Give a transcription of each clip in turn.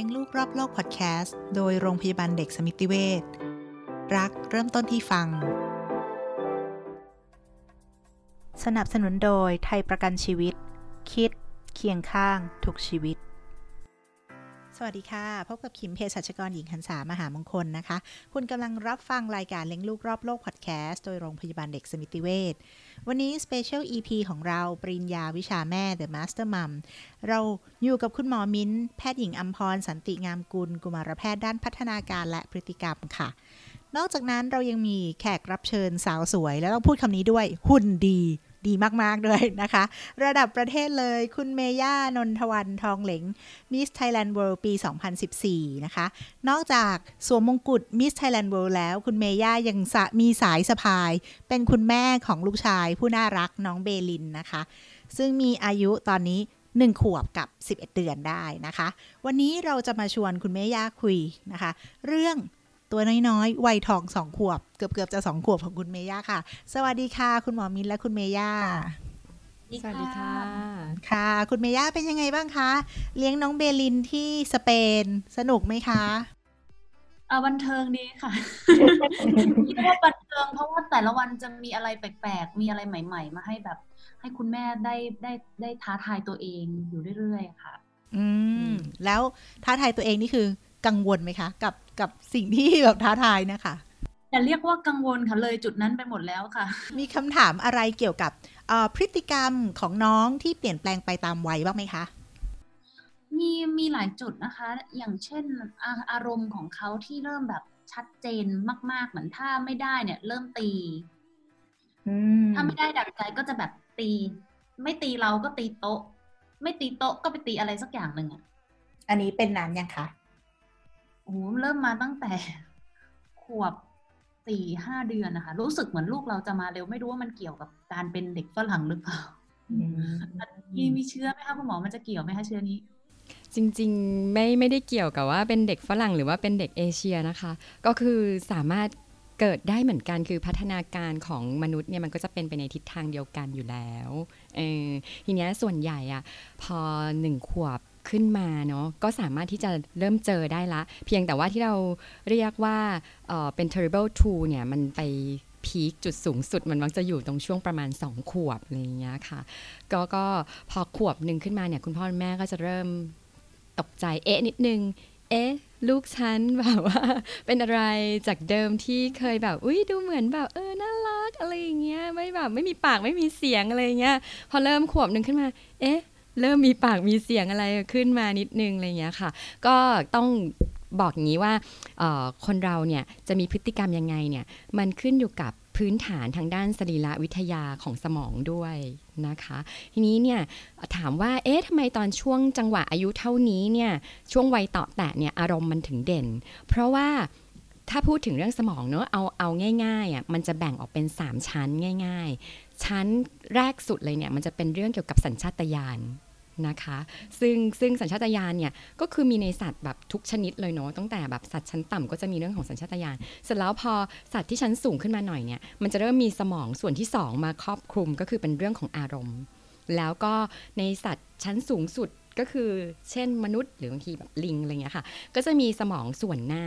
เลี้ยงลูกรอบโลกพอดแคสต์โดยโรงพยาบาลเด็กสมิติเวชรักเริ่มต้นที่ฟัง สนับสนุนโดยไทยประกันชีวิต คิดเคียงข้างทุกชีวิต สวัสดีค่ะ พบกับขิมเภสัชกรหญิงหันษามหามงคลนะคะ คุณกำลังรับฟังรายการเลี้ยงลูกรอบโลกพอดแคสต์โดยโรงพยาบาลเด็กสมิติเวชวันนี้สเปเชียล EP ของเราปริญญาวิชาแม่ The Master Mom เราอยู่กับคุณหมอมิ้น แพทย์หญิงอัมพร สันติงามกุล กุมารแพทย์ด้านพัฒนาการและพฤติกรรมค่ะ นอกจากนั้นเรายังมีแขกรับเชิญสาวสวย แล้วต้องพูดคำนี้ด้วยหุ่นดี ดีมาก ๆ ด้วยนะคะ ระดับประเทศเลยคุณเมย่านนทวันทองเหลง Miss Thailand World ปี 2014 นะคะ นอกจากสวมมงกุฎ Miss Thailand World แล้ว คุณเมย่ายังมีสายสะพาย เป็นคุณแม่ของลูกชายผู้น่ารักน้องเบลินนะคะ ซึ่งมีอายุตอนนี้1ขวบกับ 11 เดือนได้นะคะ วันนี้เราจะมาชวนคุณแม่ย่าคุยนะคะ เรื่อง ตัวน้อยๆ วัยทองสองขวบ เกือบๆ จะสองขวบของคุณเมย่าค่ะ สวัสดีค่ะ คุณหมอมินและคุณเมย่าสวัสดีค่ะ ค่ะ คุณเมย่าเป็นยังไงบ้างคะ เลี้ยงน้องเบลินที่สเปน สนุกไหมคะอ่าบันเทิงดีค่ะคิดว่าบันเทิงเพราะว่าแต่ละวันจะมีอะไรแปลกๆ มีอะไรใหม่ ๆ มาให้แบบ ให้คุณแม่ได้ได้ได้ท้าทายตัวเองอยู่เรื่อยๆ ค่ะ อืม แล้วท้าทายตัวเองนี่คือ กังวลไหมคะ กับกับสิ่งที่แบบท้าทายนะคะแต่เรียกว่ากังวลค่ะเลยจุดนั้นไปหมดแล้วค่ะ มีคำถามอะไรเกี่ยวกับเอ่อพฤติกรรมของน้องที่เปลี่ยนแปลงไปตามวัยบ้างไหมคะมีมีหลายจุดนะคะ อย่างเช่นอาอารมณ์ของเขาที่เริ่มแบบชัดเจนมาก ๆ เหมือนถ้าไม่ได้เนี่ย เริ่มตีถ้าไม่ได้ดักใจก็จะแบบตี ไม่ตีเราก็ตีโต๊ะ ไม่ตีโต๊ะก็ไปตีอะไรสักอย่างหนึ่งอะอันนี้เป็นนานยังคะโอ้โหเริ่มมาตั้งแต่ขวบสี่ห้าเดือนนะคะ รู้สึกเหมือนลูกเราจะมาเร็วไม่รู้ว่ามันเกี่ยวกับการเป็นเด็กฝรั่งหรือเปล่ามีมีเชื้อไหมคะคุณหมอมันจะเกี่ยวไหมคะเชื้อนี้ จริงๆไม่ไม่ได้เกี่ยวกับว่าเป็นเด็กฝรั่งหรือว่าเป็นเด็กเอเชียนะคะ ก็คือสามารถเกิดได้เหมือนกันคือพัฒนาการของมนุษย์เนี่ยมันก็จะเป็นไปในทิศทางเดียวกันอยู่แล้วเออทีเนี้ยส่วนใหญ่อะพอหนึ่งขวบ ขึ้นมาเนาะก็สามารถที่จะเริ่มเจอได้ละ เพียงแต่ว่าที่เราเรียกว่าเออเป็น terrible two เนี่ยมันไปพีคจุดสูงสุดมันมักจะอยู่ตรงช่วงประมาณ 2 ขวบอะไรอย่างเงี้ยค่ะก็ก็พอขวบหนึ่งขึ้นมาเนี่ยคุณพ่อคุณแม่ก็จะเริ่มตกใจเอ๊ะนิดนึง เอ๊ะลูกฉันแบบว่า เป็นอะไรจากเดิมที่เคยแบบอุ้ยดูเหมือนแบบเออน่ารักอะไรอย่างเงี้ยไม่แบบไม่มีปากไม่มีเสียงอะไรอย่างเงี้ยพอเริ่มขวบหนึ่งขึ้นมา เอ๊ะ เริ่มมีปากมีเสียงอะไรขึ้นมานิดนึงอะไรอย่างเงี้ยค่ะ ก็ต้องบอกอย่างนี้ว่าคนเราเนี่ยจะมีพฤติกรรมยังไงเนี่ยมันขึ้นอยู่กับพื้นฐานทางด้านสรีระวิทยาของสมองด้วยนะคะ ทีนี้เนี่ยถามว่าเอ๊ะทำไมตอนช่วงจังหวะอายุเท่านี้เนี่ยช่วงวัยต่อแตะเนี่ยอารมณ์มันถึงเด่น เพราะว่าถ้าพูดถึงเรื่องสมองเนอะเอาเอาง่ายๆอะมันจะแบ่งออกเป็น 3 ชั้นง่าย ๆ ชั้นแรกสุดเลยเนี่ยมันจะเป็นเรื่องเกี่ยวกับสัญชาตญาณนะคะซึ่งซึ่งสัญชาตญาณเนี่ยก็คือมีในสัตว์แบบทุกชนิดเลยเนาะตั้งแต่แบบสัตว์ชั้นต่ำก็จะมีเรื่องของสัญชาตญาณเสร็จแล้วพอสัตว์ที่ชั้นสูงขึ้นมาหน่อยเนี่ยมันจะเริ่มมีสมองส่วนที่ 2 มาครอบคลุมก็คือเป็นเรื่องของอารมณ์ แล้วก็ในสัตว์ชั้นสูงสุดก็คือ เช่นมนุษย์หรือบางทีแบบลิงอะไรเงี้ยค่ะก็จะมีสมองส่วนหน้า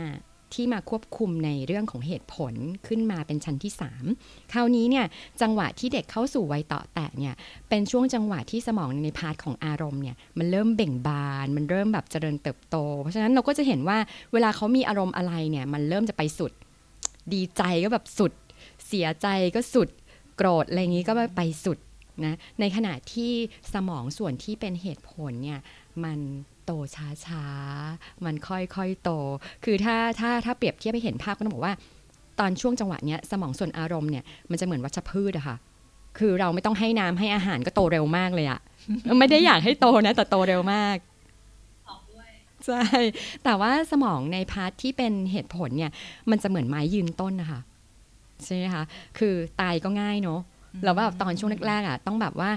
ที่มาควบคุมในเรื่องของเหตุผลขึ้นมาเป็นชั้นที่ 3 คราวนี้เนี่ยจังหวะที่เด็กเข้าสู่วัยเตาะแตะเนี่ยเป็นช่วงจังหวะที่สมองใน part ของอารมณ์เนี่ยมันเริ่มเบ่งบาน มันเริ่มแบบเจริญเติบโต เพราะฉะนั้นเราก็จะเห็นว่าเวลาเขามีอารมณ์อะไรเนี่ยมันเริ่มจะไปสุด ดีใจก็แบบสุด เสียใจก็สุด โกรธอะไรอย่างนี้ก็ไปสุดนะในขณะที่สมองส่วนที่เป็นเหตุผลเนี่ยมัน โตช้าๆ มันค่อยๆ โต คือถ้าถ้าถ้าเปรียบเทียบให้เห็นภาพก็ต้องบอกว่า ตอนช่วงจังหวะเนี้ยสมองส่วนอารมณ์เนี่ยมันจะเหมือนวัชพืชอะค่ะ คือเราไม่ต้องให้น้ำให้อาหารก็โตเร็วมากเลยอะไม่ได้อยากให้โตนะแต่โตเร็วมากใช่ แต่ว่าสมองใน part ที่เป็นเหตุผลเนี่ย มันจะเหมือนไม้ยืนต้นนะคะใช่ไหมคะ คือตายก็ง่ายเนาะแล้วแบบตอนช่วงแรกๆอะต้องแบบว่า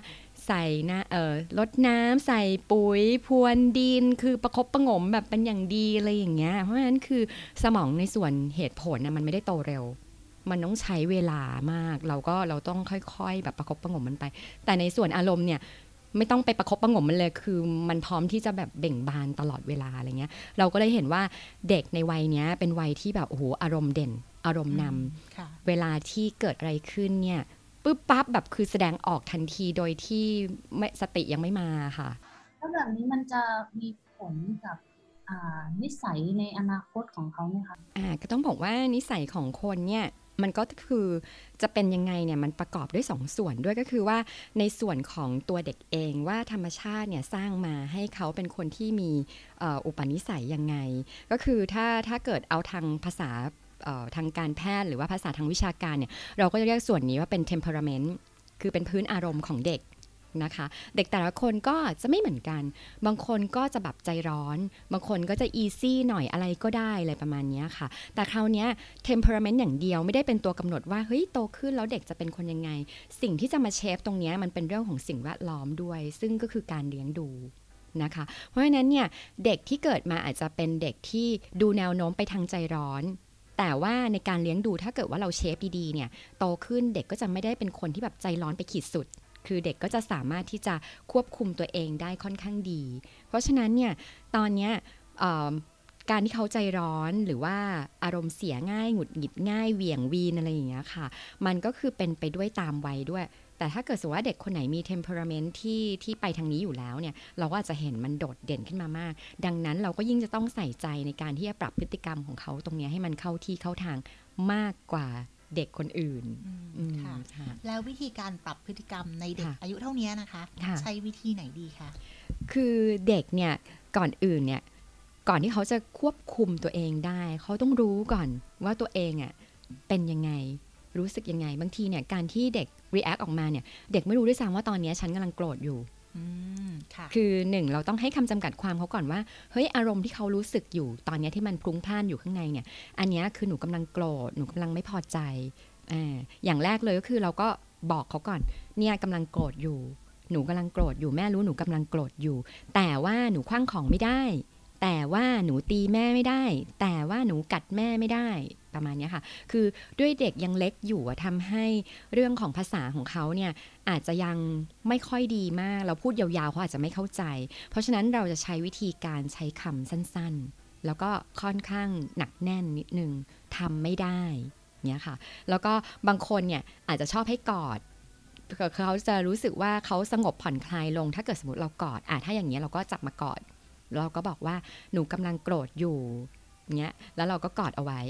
ใส่นะเออรดน้ำใส่ปุ๋ยพรวนดิน คือประคบประหงมแบบเป็นอย่างดีอะไรอย่างเงี้ย เพราะฉะนั้นคือสมองในส่วนเหตุผลนะมันไม่ได้โตเร็ว มันต้องใช้เวลามาก เราก็เราต้องค่อยๆ แบบประคบประหงมมันไป แต่ในส่วนอารมณ์เนี่ยไม่ต้องไปประคบประงมมันเลยคือมันพร้อมที่จะแบบเบ่งบานตลอดเวลาอะไรเงี้ย เราก็เลยเห็นว่าเด็กในวัยเนี้ยเป็นวัยที่แบบโอ้โหอารมณ์เด่น อารมณ์นำเวลาที่เกิดอะไรขึ้นเนี่ย ปุ๊บปั๊บแบบคือแสดงออกทันทีโดยที่ไม่สติยังไม่มาค่ะแล้วแบบนี้มันจะมีผลกับนิสัยในอนาคตของเขาไหมคะอ่าก็ต้องบอกว่านิสัยของคนเนี่ยมันก็คือจะเป็นยังไงเนี่ยมันประกอบด้วย2สส่วนด้วยก็คือว่าในส่วนของตัวเด็กเองว่าธรรมชาติเนี่ยสร้างมาให้เขาเป็นคนที่มีอุปนิสัยยังไง ก็คือถ้าถ้าเกิดเอาทางภาษา ทางการแพทย์หรือว่าภาษาทางวิชาการเนี่ยเราก็จะเรียกส่วนนี้ว่าเป็น temperament คือเป็นพื้นอารมณ์ของเด็กนะคะ เด็กแต่ละคนก็จะไม่เหมือนกัน บางคนก็จะแบบใจร้อน บางคนก็จะอีซี่หน่อยอะไรก็ได้อะไรประมาณนี้ค่ะ แต่คราวนี้ temperament อย่างเดียวไม่ได้เป็นตัวกำหนดว่าเฮ้ยโตขึ้นแล้วเด็กจะเป็นคนยังไง สิ่งที่จะมาเชฟตรงนี้มันเป็นเรื่องของสิ่งแวดล้อมด้วย ซึ่งก็คือการเลี้ยงดูนะคะ เพราะฉะนั้นเนี่ยเด็กที่เกิดมาอาจจะเป็นเด็กที่ดูแนวโน้มไปทางใจร้อน แต่ว่าในการเลี้ยงดูถ้าเกิดว่าเราเชฟดีๆเนี่ยโตขึ้นเด็กก็จะไม่ได้เป็นคนที่แบบใจร้อนไปขีดสุด คือเด็กก็จะสามารถที่จะควบคุมตัวเองได้ค่อนข้างดี เพราะฉะนั้นเนี่ยตอนเนี้ยการที่เขาใจร้อนหรือว่าอารมณ์เสียง่ายหงุดหงิดง่ายเหวี่ยงวีนอะไรอย่างเงี้ยค่ะ มันก็คือเป็นไปด้วยตามวัยด้วย แต่ถ้าเกิดสมมติว่าเด็กคนไหนมี temperament ที่ที่ไปทางนี้อยู่แล้วเนี่ย เราก็อาจจะเห็นมันโดดเด่นขึ้นมามาก ดังนั้นเราก็ยิ่งจะต้องใส่ใจในการที่จะปรับพฤติกรรมของเขาตรงนี้ให้มันเข้าที่เข้าทางมากกว่าเด็กคนอื่นค่ะแล้ววิธีการปรับพฤติกรรมในเด็กอายุเท่านี้นะคะ ใช้วิธีไหนดีคะคือเด็กเนี่ยก่อนอื่นเนี่ยก่อนที่เขาจะควบคุมตัวเองได้ เขาต้องรู้ก่อนว่าตัวเองอะเป็นยังไง รู้สึกยังไง บางทีเนี่ยการที่เด็ก react ออกมาเนี่ยเด็กไม่รู้ด้วยซ้ำว่าตอนนี้ฉันกำลังโกรธอยู่คือหนึ่งเราต้องให้คำจำกัดความเขาก่อนว่าเฮ้ยอารมณ์ที่เขารู้สึกอยู่ตอนนี้ที่มันพลุ้งพล่านอยู่ข้างในเนี่ย อันนี้คือหนูกำลังโกรธหนูกำลังไม่พอใจอ่าอย่างแรกเลยก็คือเราก็บอกเขาก่อน เนี่ยกำลังโกรธอยู่ หนูกำลังโกรธอยู่แม่รู้หนูกำลังโกรธอยู่ แต่ว่าหนูคว้างของไม่ได้ แต่ว่าหนูตีแม่ไม่ได้ แต่ว่าหนูกัดแม่ไม่ได้ ประมาณนี้ค่ะ คือด้วยเด็กยังเล็กอยู่ทำให้เรื่องของภาษาของเขาเนี่ยอาจจะยังไม่ค่อยดีมาก เราพูดยาวๆเขาอาจจะไม่เข้าใจ เพราะฉะนั้นเราจะใช้วิธีการใช้คำสั้นๆ แล้วก็ค่อนข้างหนักแน่นนิดนึงทำไม่ได้เนี่ยค่ะ แล้วก็บางคนเนี่ยอาจจะชอบให้กอดเขาจะรู้สึกว่าเขาสงบผ่อนคลายลง ถ้าเกิดสมมติเรากอดอะถ้าอย่างเงี้ยเราก็จับมากอด เราก็บอกว่าหนูกำลังโกรธอยู่เงี้ยแล้วเราก็กอดเอาไว้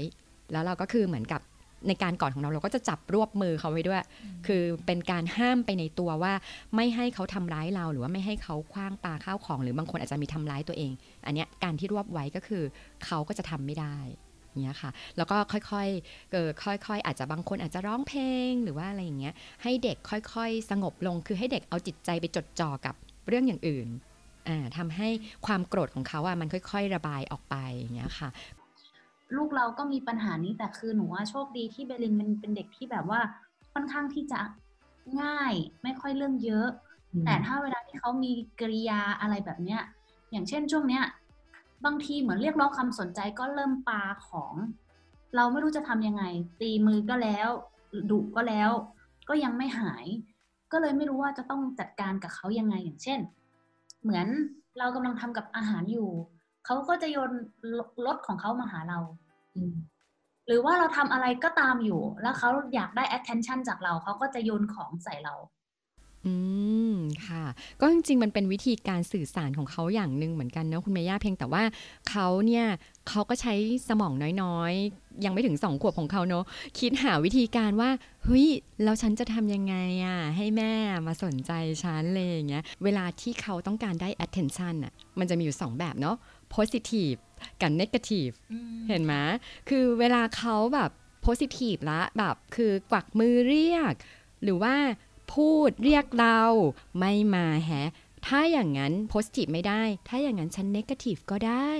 แล้วเราก็คือเหมือนกับในการกอดของเราเราก็จะจับรวบมือเขาไว้ด้วย คือเป็นการห้ามไปในตัวว่าไม่ให้เขาทำร้ายเราหรือว่าไม่ให้เขาคว้างปาข้าวของ หรือบางคนอาจจะมีทำร้ายตัวเอง อันนี้การที่รวบไว้ก็คือเขาก็จะทำไม่ได้เงี้ยค่ะ แล้วก็ค่อยๆเกิดค่อยๆ อาจจะบางคนอาจจะร้องเพลงหรือว่าอะไรอย่างเงี้ย ให้เด็กค่อยๆ สงบลง คือให้เด็กเอาจิตใจไปจดจ่อกับเรื่องอย่างอื่นทำให้ความโกรธของเขาอะมันค่อย ๆ ระบายออกไปอย่างเงี้ยค่ะ ลูกเราก็มีปัญหานี้แต่คือหนูว่าโชคดีที่เบลินมันเป็นเด็กที่แบบว่าค่อนข้างที่จะง่ายไม่ค่อยเรื่องเยอะ แต่ถ้าเวลาที่เขามีกริยาอะไรแบบเนี้ย อย่างเช่นช่วงเนี้ย บางทีเหมือนเรียกร้องความสนใจก็เริ่มปาของ เราไม่รู้จะทำยังไง ตีมือก็แล้วดุก็แล้ว ก็ยังไม่หาย ก็เลยไม่รู้ว่าจะต้องจัดการกับเขายังไงอย่างเช่น เหมือนเรากำลังทำกับอาหารอยู่เขาก็จะโยนรถของเขามาหาเรา หรือว่าเราทำอะไรก็ตามอยู่ แล้วเขาอยากได้ attention จากเราเขาก็จะโยนของใส่เรา อืมค่ะ ก็จริงๆ มันเป็นวิธีการสื่อสารของเขาอย่างหนึ่งเหมือนกันเนาะคุณเมย่าเพียงแต่ว่าเขาเนี่ยเขาก็ใช้สมองน้อยๆ ยังไม่ถึงสองขวบของเขาเนาะคิดหาวิธีการว่าเฮ้ยแล้วฉันจะทำยังไงอะ่ะ ให้แม่มาสนใจฉันเลยอย่างเงี้ย เวลาที่เขาต้องการได้ attention อะมันจะมีอยู่สองแบบเนาะ positive กับ negative เห็นไหมคือเวลาเขาแบบ positive ละแบบคือกวักมือเรียก หรือว่าพูดเรียกเราไม่มาแฮะถ้าอย่างนั้นโพสิทีฟไม่ได้ ถ้าอย่างนั้นฉันเนกาทีฟก็ได้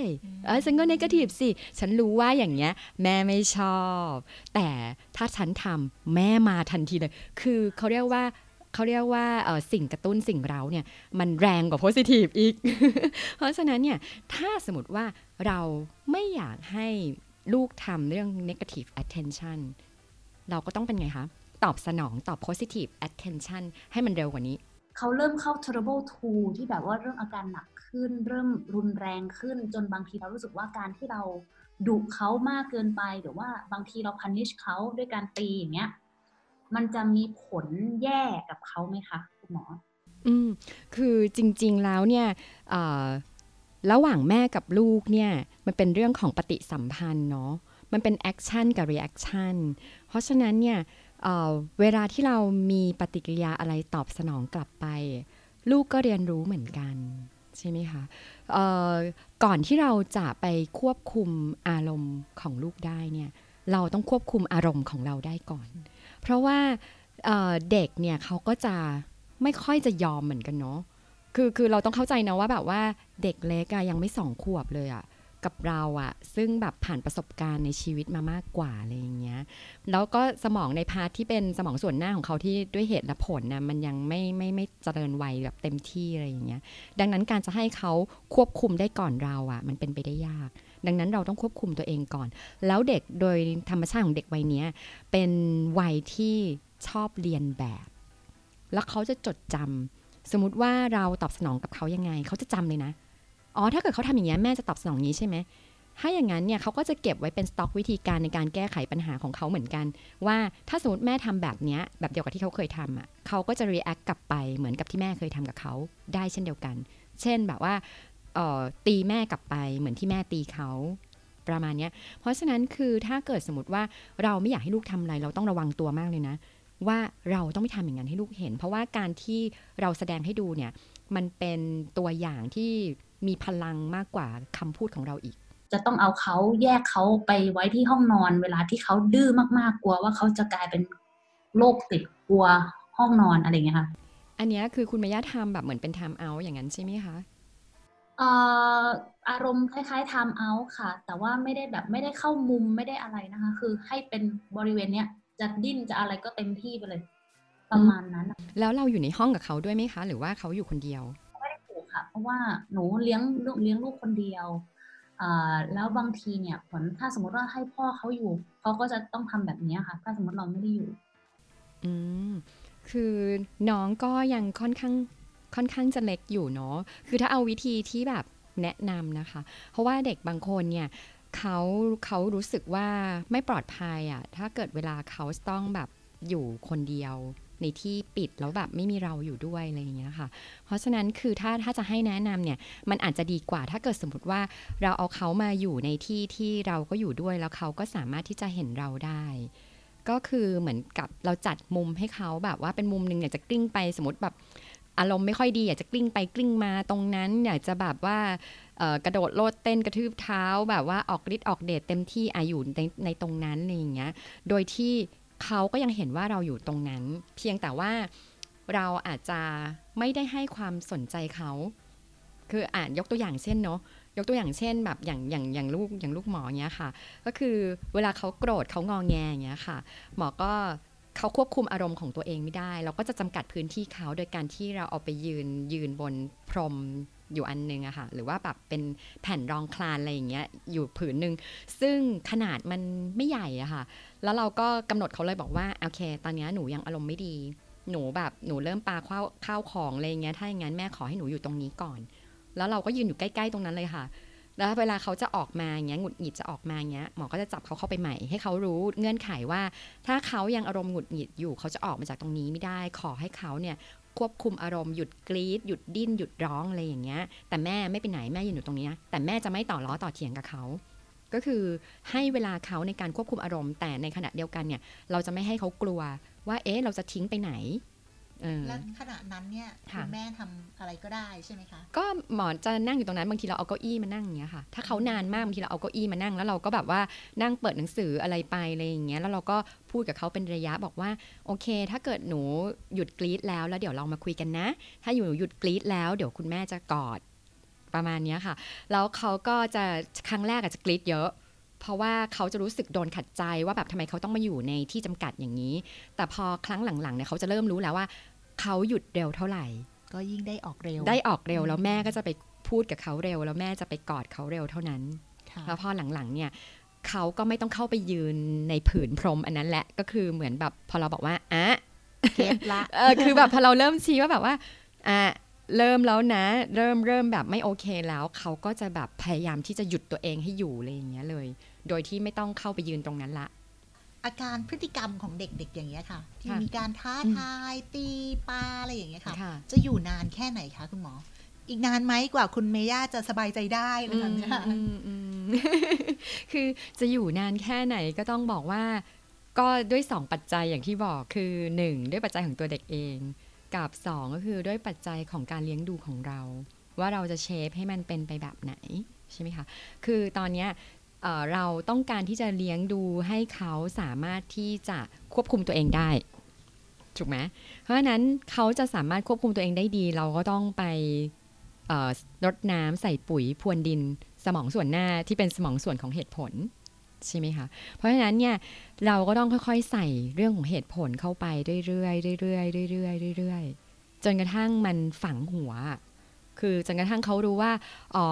เออฉันก็เนกาทีฟสิ ฉันรู้ว่าอย่างเงี้ย แม่ไม่ชอบ แต่ถ้าฉันทำแม่มาทันทีเลย คือเขาเรียกว่า เขาเรียกว่าสิ่งกระตุ้นสิ่งเราเนี่ยมันแรงกว่าโพสิทีฟอีก เพราะฉะนั้นเนี่ยถ้าสมมติว่าเราไม่อยากให้ลูกทำเรื่อง negative attention เราก็ต้องเป็นไงคะ ตอบสนองตอบ positive attention ให้มันเร็วกว่านี้ เขาเริ่มเข้า terrible two ที่แบบว่าเริ่มอาการหนักขึ้น เริ่มรุนแรงขึ้นจนบางทีเรารู้สึกว่าการที่เราดุเขามากเกินไปหรือว่าบางทีเรา punish เขาด้วยการตีอย่างเงี้ย มันจะมีผลแย่กับเขาไหมคะคุณหมอ อืมคือจริง ๆแล้วเนี่ยระหว่างแม่กับลูกเนี่ยมันเป็นเรื่องของปฏิสัมพันธ์เนาะมันเป็น action กับ reaction เพราะฉะนั้นเนี่ยเวลาที่เรามีปฏิกิริยาอะไรตอบสนองกลับไป ลูกก็เรียนรู้เหมือนกันใช่ไหมคะก่อนที่เราจะไปควบคุมอารมณ์ของลูกได้เนี่ยเราต้องควบคุมอารมณ์ของเราได้ก่อน เพราะว่าเด็กเนี่ยเขาก็จะไม่ค่อยจะยอมเหมือนกันเนาะคือคือเราต้องเข้าใจนะว่าแบบว่าเด็กเล็กอะยังไม่สองขวบเลยอะกับเราอะซึ่งแบบผ่านประสบการณ์ในชีวิตมามากกว่าอะไรอย่างเงี้ยแล้วก็สมองใน part ที่เป็นสมองส่วนหน้าของเขาที่ด้วยเหตุและผลนะมันยังไม่ไม่ไม่เจริญวัยแบบเต็มที่อะไรอย่างเงี้ยดังนั้นการจะให้เขาควบคุมได้ก่อนเราอะมันเป็นไปได้ยาก ดังนั้นเราต้องควบคุมตัวเองก่อน แล้วเด็กโดยธรรมชาติของเด็กวัยนี้เป็นวัยที่ชอบเลียนแบบ แล้วเขาจะจดจำสมมติว่าเราตอบสนองกับเขายังไง เขาจะจำเลยนะ อ๋อ ถ้าเกิดเขาทำอย่างนี้แม่จะตอบสนองนี้ใช่ไหมถ้าอย่างนั้นเนี่ยเขาก็จะเก็บไว้เป็นสต็อกวิธีการในการแก้ไขปัญหาของเขาเหมือนกัน ว่าถ้าสมมติแม่ทำแบบนี้แบบเดียวกับที่เขาเคยทำอะเขาก็จะ react กลับไปเหมือนกับที่แม่เคยทำกับเขาได้เช่นเดียวกัน เช่นแบบว่า ตีแม่กลับไปเหมือนที่แม่ตีเขาประมาณนี้เพราะฉะนั้นคือถ้าเกิดสมมติว่าเราไม่อยากให้ลูกทำอะไร เราต้องระวังตัวมากเลยนะ ว่าเราต้องไม่ทำอย่างนั้นให้ลูกเห็น เพราะว่าการที่เราแสดงให้ดูเนี่ย มันเป็นตัวอย่างที่มีพลังมากกว่าคำพูดของเราอีก จะต้องเอาเขาแยกเขาไปไว้ที่ห้องนอน เวลาที่เขาดื้อมากๆกลัวว่าเขาจะกลายเป็นโรคติดกลัวห้องนอนอะไรเงี้ยค่ะ อันนี้คือคุณมายาทำแบบเหมือนเป็นไทม์เอาอย่างนั้นใช่ไหมคะ ออารมณ์คล้ายๆไทม์เอาค่ะ แต่ว่าไม่ได้แบบไม่ได้เข้ามุมไม่ได้อะไรนะคะ คือให้เป็นบริเวณเนี้ยจะดิ้นจะอะไรก็เต็มที่ไปเลย ประมาณนั้น แล้วเราอยู่ในห้องกับเขาด้วยไหมคะ หรือว่าเขาอยู่คนเดียวค่ะ เพราะว่าหนูเลี้ยงลูกเลี้ยงลูกคนเดียวแล้วบางทีเนี่ยผลถ้าสมมติว่าให้พ่อเขาอยู่เขาก็จะต้องทำแบบนี้ค่ะ ถ้าสมมติเราไม่ได้อยู่ อืมคือน้องก็ยังค่อนข้าง ค่อนข้างจะเล็กอยู่เนาะคือถ้าเอาวิธีที่แบบแนะนำนะคะ เพราะว่าเด็กบางคนเนี่ยเขาเขารู้สึกว่าไม่ปลอดภัยอะ่ะถ้าเกิดเวลาเขาต้องแบบอยู่คนเดียวในที่ปิดแล้วแบบไม่มีเราอยู่ด้วยอะไรอย่างเงี้ยค่ะ เพราะฉะนั้นคือถ้าถ้าจะให้แนะนำเนี่ยมันอาจจะดีกว่าถ้าเกิดสมมติว่าเราเอาเขามาอยู่ในที่ที่เราก็อยู่ด้วยแล้วเขาก็สามารถที่จะเห็นเราได้ ก็คือเหมือนกับเราจัดมุมให้เขาแบบว่าเป็นมุมหนึ่งอยากจะกลิ้งไปสมมติแบบ อารมณ์ไม่ค่อยดีอยากจะกลิ้งไปกลิ้งมาตรงนั้นอยากจะแบบว่ากระโดดโลดเต้นกระทืบเท้าแบบว่าออกฤทธิ์ออกเดชเต็มที่อายู่ในในตรงนั้นอะไรอย่างเงี้ยโดยที่เขาก็ยังเห็นว่าเราอยู่ตรงนั้น เพียงแต่ว่าเราอาจจะไม่ได้ให้ความสนใจเขาคืออ่านยกตัวอย่างเช่นเนาะยกตัวอย่างเช่นแบบอย่างอย่างอย่างลูกอย่างลูกหมอเงี้ยค่ะ ก็คือเวลาเขาโกรธเขางองแงอย่างเงี้ยค่ะ หมอก็ เขาควบคุมอารมณ์ของตัวเองไม่ได้ เราก็จะจำกัดพื้นที่เขาโดยการที่เราเอาไปยืนยืนบนพรมอยู่อันนึงอะค่ะ หรือว่าแบบเป็นแผ่นรองคลานอะไรอย่างเงี้ยอยู่ผืนหนึ่งซึ่งขนาดมันไม่ใหญ่อะค่ะ แล้วเราก็กำหนดเขาเลยบอกว่าโอเค ตอนนี้หนูยังอารมณ์ไม่ดี หนูแบบหนูเริ่มปาข้าวข้าวของอะไรเงี้ยถ้าอย่างนั้นแม่ขอให้หนูอยู่ตรงนี้ก่อน แล้วเราก็ยืนอยู่ใกล้ ๆ ตรงนั้นเลยค่ะ แล้วเวลาเขาจะออกมาอย่างเงี้ยหงุดหงิดจะออกมาอย่างเงี้ยหมอก็จะจับเขาเข้าไปใหม่ให้เขารู้เงื่อนไขว่า ถ้าเขายังอารมณ์หงุดหงิดอยู่ เขาจะออกมาจากตรงนี้ไม่ได้ ขอให้เขาเนี่ยควบคุมอารมณ์หยุดกรีดหยุดดิ้นหยุดร้องอะไรอย่างเงี้ย แต่แม่ไม่ไปไหนแม่ยืนอยู่ตรงนี้นะแต่แม่จะไม่ต่อล้อต่อเถียงกับเขาก็คือให้เวลาเขาในการควบคุมอารมณ์แต่ในขณะเดียวกันเนี่ย เราจะไม่ให้เขากลัวว่าเอ๊ะเราจะทิ้งไปไหน แล้วขณะนั้นเนี่ยคุณแม่ทำอะไรก็ได้ใช่ไหมคะ ก็หมอนจะนั่งอยู่ตรงนั้นบางทีเราเอาเก้าอี้มานั่งอย่างเงี้ยค่ะ ถ้าเขานานมากบางทีเราเอาเก้าอี้มานั่ง แล้วเราก็แบบว่านั่งเปิดหนังสืออะไรไปอะไรอย่างเงี้ยแล้วเราก็พูดกับเขาเป็นระยะบอกว่าโอเค ถ้าเกิดหนูหยุดกรีดแล้วแล้วเดี๋ยวเรามาคุยกันนะ ถ้าอยู่หยุดกรีดแล้วเดี๋ยวคุณแม่จะกอดประมาณนี้ค่ะ แล้วเขาก็จะครั้งแรกอาจจะกรีดเยอะ เพราะว่าเขาจะรู้สึกโดนขัดใจว่าแบบทำไมเขาต้องมาอยู่ในที่จำกัดอย่างนี้ แต่พอครั้งหลังๆเนี่ยเขาจะเริ่มรู้แล้วว่า เขาหยุดเร็วเท่าไหร่ ก็ยิ่งได้ออกเร็ว ได้ออกเร็วแล้วแม่ก็จะไปพูดกับเขาเร็ว แล้วแม่จะไปกอดเขาเร็วเท่านั้นแล้วพอหลังๆเนี่ยเขาก็ไม่ต้องเข้าไปยืนในผืนพรมอันนั้นแหละก็คือเหมือนแบบพอเราบอกว่าอะเก็ตละเออคือแบบพอเราเริ่มชี้ว่าแบบว่าอะเริ่มแล้วนะ เริ่มเริ่มแบบไม่โอเคแล้ว เขาก็จะแบบพยายามที่จะหยุดตัวเองให้อยู่เลยอย่างเงี้ยเลย โดยที่ไม่ต้องเข้าไปยืนตรงนั้นละ อาการพฤติกรรมของเด็กๆ อย่างเงี้ยค่ะที่มีการท้าทายตีปาอะไรอย่างเงี้ยค่ะ จะอยู่นานแค่ไหนคะคุณหมอ อีกนานไหมกว่าคุณเมย่าจะสบายใจได้เลยค่ะคือจะอยู่นานแค่ไหนก็ต้องบอกว่า ก็ด้วยสองปัจจัยอย่างที่บอกคือหนึ่งด้วยปัจจัยของตัวเด็กเอง กับสองก็คือด้วยปัจจัยของการเลี้ยงดูของเรา ว่าเราจะเชฟให้มันเป็นไปแบบไหนใช่ไหมคะ คือตอนนี้ เราต้องการที่จะเลี้ยงดูให้เขาสามารถที่จะควบคุมตัวเองได้ถูกไหมเพราะฉะนั้นเขาจะสามารถควบคุมตัวเองได้ดี เราก็ต้องไปรดน้ำใส่ปุ๋ยพรวนดินสมองส่วนหน้าที่เป็นสมองส่วนของเหตุผลใช่ไหมคะ เพราะฉะนั้นเนี่ยเราก็ต้องค่อยๆใส่เรื่องของเหตุผลเข้าไปเรื่อยๆเรื่อยๆเรื่อยๆเรื่อยๆจนกระทั่งมันฝังหัว คือจนกระทั่งเขารู้ว่า อ๋อ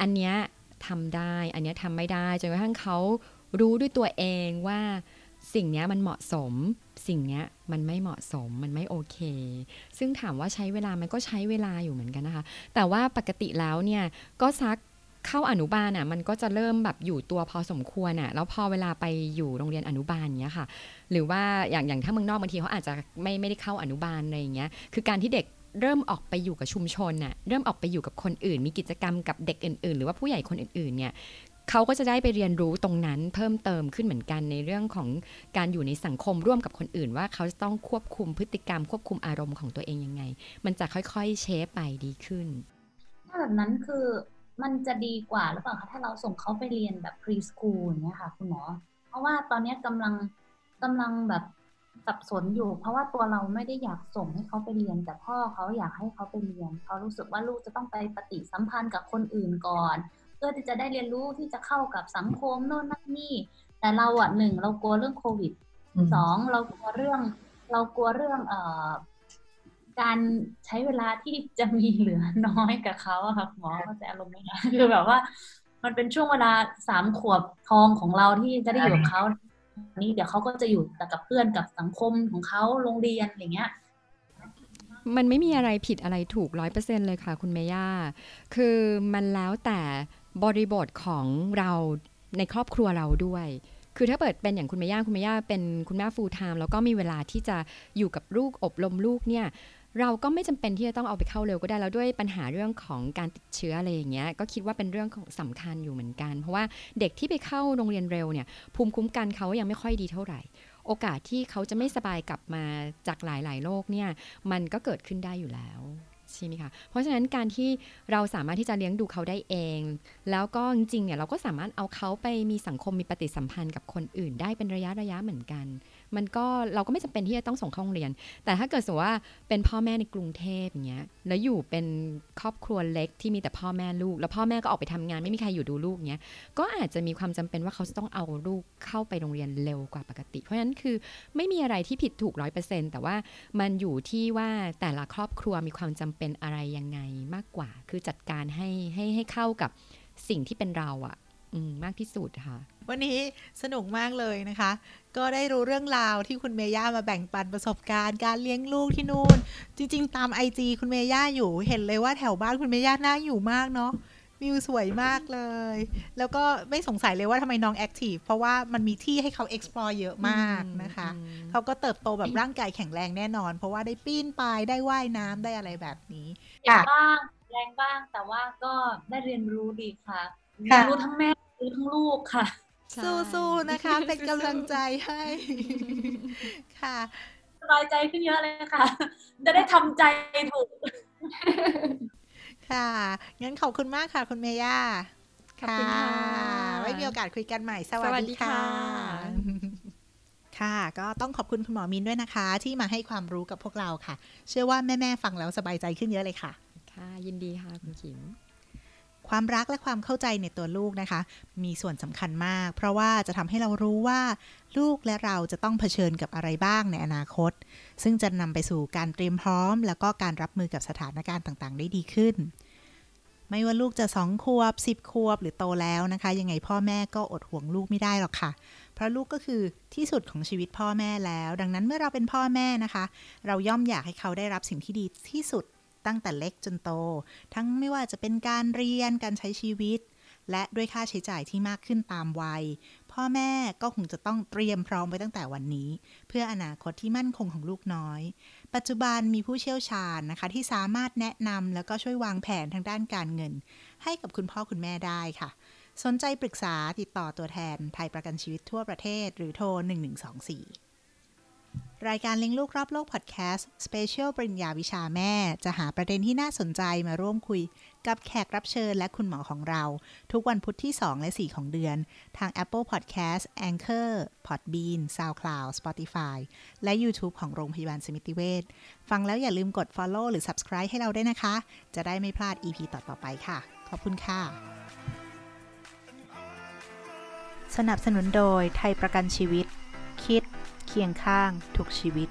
อันเนี้ย ทำได้ อันนี้ยทำไม่ได้จนกระทั่งเขารู้ด้วยตัวเองว่าสิ่งนี้มันเหมาะสม สิ่งนี้มันไม่เหมาะสม มันไม่โอเค ซึ่งถามว่าใช้เวลา มันก็ใช้เวลาอยู่เหมือนกันนะคะ แต่ว่าปกติแล้วเนี่ยก็ซักเข้าอนุบาลอะ มันก็จะเริ่มแบบอยู่ตัวพอสมควรอะ แล้วพอเวลาไปอยู่โรงเรียนอนุบาลเนี้ยค่ะ หรือว่าอย่างอย่างถ้าเมืองนอกบางทีเขาอาจจะไม่ไม่ได้เข้าอนุบาลอะไรอย่างเงี้ย คือการที่เด็ก เริ่มออกไปอยู่กับชุมชนน่ะเริ่มออกไปอยู่กับคนอื่น มีกิจกรรมกับเด็กอื่น ๆ หรือว่าผู้ใหญ่คนอื่น ๆ เนี่ยเขาก็จะได้ไปเรียนรู้ตรงนั้นเพิ่มเติมขึ้นเหมือนกันในเรื่องของการอยู่ในสังคมร่วมกับคนอื่น ว่าเขาจะต้องควบคุมพฤติกรรม ควบคุมอารมณ์ของตัวเองยังไง มันจะค่อยๆเชฟไปดีขึ้น ถ้าแบบนั้นคือมันจะดีกว่าหรือเปล่าคะถ้าเราส่งเขาไปเรียนแบบพรีสคูลเนี่ยค่ะคุณหมอ เพราะว่าตอนนี้กำลังกำลังแบบ สับสนอยู่ เพราะว่าตัวเราไม่ได้อยากส่งให้เขาไปเรียน แต่พ่อเขาอยากให้เขาไปเรียนเขารู้สึกว่าลูกจะต้องไปปฏิสัมพันธ์กับคนอื่นก่อน เพื่อที่จะได้เรียนรู้ที่จะเข้ากับสังคมโน่นนั่นนี่ แต่เราอะหนึ่งเรากลัวเรื่องโควิดสองเรากลัวเรื่อง เรากลัวเรื่องเอ่อการใช้เวลาที่จะมีเหลือน้อยกับเขาอะค่ะหมอเข้าใจอารมณ์ไหมคะคือแบบว่า มันเป็นช่วงเวลาสามขวบทองของเราที่จะได้อยู่กับเขา นี่เดี๋ยวเขาก็จะอยู่แต่กับเพื่อนกับสังคมของเขาโรงเรียนอย่างเงี้ยมันไม่มีอะไรผิดอะไรถูกร้อยเปอร์เซ็นเลยค่ะคุณเมย่า คือมันแล้วแต่บริบทของเราในครอบครัวเราด้วย คือถ้าเปิดเป็นอย่างคุณเมย่าคุณเมย่าเป็นคุณแม่ฟูลไทม์แล้วก็มีเวลาที่จะอยู่กับลูกอบรมลูกเนี่ย เราก็ไม่จำเป็นที่จะต้องเอาไปเข้าเร็วก็ได้แล้วด้วยปัญหาเรื่องของการติดเชื้ออะไรอย่างเงี้ยก็คิดว่าเป็นเรื่องของสำคัญอยู่เหมือนกัน เพราะว่าเด็กที่ไปเข้าโรงเรียนเร็วเนี่ยภูมิคุ้มกันเขายังไม่ค่อยดีเท่าไหร่ โอกาสที่เขาจะไม่สบายกลับมาจากหลาย ๆ โรคเนี่ยมันก็เกิดขึ้นได้อยู่แล้วใช่ไหมคะ เพราะฉะนั้นการที่เราสามารถที่จะเลี้ยงดูเขาได้เอง แล้วก็จริงๆเนี่ยเราก็สามารถเอาเขาไปมีสังคมมีปฏิสัมพันธ์กับคนอื่นได้เป็นระยะระยะเหมือนกัน มันก็เราก็ไม่จำเป็นที่จะต้องส่งเข้าโรงเรียน แต่ถ้าเกิดสมมติว่าเป็นพ่อแม่ในกรุงเทพอย่างเงี้ยแล้วอยู่เป็นครอบครัวเล็กที่มีแต่พ่อแม่ลูก แล้วพ่อแม่ก็ออกไปทำงานไม่มีใครอยู่ดูลูกเงี้ยก็อาจจะมีความจำเป็นว่าเขาจะต้องเอาลูกเข้าไปโรงเรียนเร็วกว่าปกติ เพราะฉะนั้นคือไม่มีอะไรที่ผิดถูกร้อยเปอร์เซ็นต์แต่ว่ามันอยู่ที่ว่าแต่ละครอบครัวมีความจำเป็นอะไรยังไงมากกว่า คือจัดการให้ให้ให้เข้ากับสิ่งที่เป็นเราอะ มากที่สุดค่ะ วันนี้สนุกมากเลยนะคะ ก็ได้รู้เรื่องราวที่คุณเมย่ามาแบ่งปันประสบการณ์ การเลี้ยงลูกที่นู่น จริง ๆ ตามไอจีคุณเมย่าอยู่เห็นเลยว่าแถวบ้านคุณเมย่าน่าอยู่มากเนาะวิวสวยมากเลย แล้วก็ไม่สงสัยเลยว่าทำไมน้องแอคทีฟเพราะว่ามันมีที่ให้เขา explore เยอะมากนะคะ เขาก็เติบโตแบบร่างกายแข็งแรงแน่นอน เพราะว่าได้ปีนป่ายได้ว่ายน้ำได้อะไรแบบนี้บ้างแรงบ้างแต่ว่าก็ได้เรียนรู้ดีค่ะ รู้ทั้งแม่รู้ทั้งลูกค่ะ สู้ๆนะคะ เป็นกำลังใจให้ค่ะสบายใจขึ้นเยอะเลยค่ะ จะได้ทำใจถูก ค่ะ งั้นขอบคุณมากค่ะ คุณเมย่าค่ะ ไว้มีโอกาสคุยกันใหม่ สวัสดีค่ะ ค่ะ ก็ต้องขอบคุณคุณหมอมินด้วยนะคะ ที่มาให้ความรู้กับพวกเราค่ะ เชื่อว่าแม่ ๆ ฟังแล้วสบายใจขึ้นเยอะเลยค่ะ ค่ะ ยินดีค่ะ คุณขิม ความรักและความเข้าใจในตัวลูกนะคะ มีส่วนสำคัญมาก เพราะว่าจะทำให้เรารู้ว่าลูกและเราจะต้องเผชิญกับอะไรบ้างในอนาคต ซึ่งจะนำไปสู่การเตรียมพร้อม แล้วก็การรับมือกับสถานการณ์ต่างๆ ได้ดีขึ้น ไม่ว่าลูกจะสองขวบสิบขวบหรือโตแล้วนะคะ ยังไงพ่อแม่ก็อดห่วงลูกไม่ได้หรอกค่ะ เพราะลูกก็คือที่สุดของชีวิตพ่อแม่แล้ว ดังนั้นเมื่อเราเป็นพ่อแม่นะคะ เราย่อมอยากให้เขาได้รับสิ่งที่ดีที่สุด ตั้งแต่เล็กจนโต ทั้งไม่ว่าจะเป็นการเรียนการใช้ชีวิต และด้วยค่าใช้จ่ายที่มากขึ้นตามวัย พ่อแม่ก็คงจะต้องเตรียมพร้อมไว้ตั้งแต่วันนี้ เพื่ออนาคตที่มั่นคงของลูกน้อย ปัจจุบันมีผู้เชี่ยวชาญนะคะ ที่สามารถแนะนำแล้วก็ช่วยวางแผนทางด้านการเงิน ให้กับคุณพ่อคุณแม่ได้ค่ะสนใจปรึกษาติดต่อตัวแทนไทยประกันชีวิตทั่วประเทศ หรือโทร 1124 รายการเลี้ยงลูกรอบโลกพอดแคสต์ special ปริญญาวิชาแม่ จะหาประเด็นที่น่าสนใจมาร่วมคุย กับแขกรับเชิญและคุณหมอของเรา ทุกวันพุธที่ 2 และ 4 ของเดือน ทาง Apple Podcast Anchor Podbean SoundCloud Spotify และ YouTube ของโรงพยาบาลสมิติเวชฟังแล้วอย่าลืมกด Follow หรือ Subscribe ให้เราด้วยนะคะ จะได้ไม่พลาด EP ต่อๆไปค่ะ ขอบคุณค่ะ สนับสนุนโดยไทยประกันชีวิต คิด เคียงข้างทุกชีวิต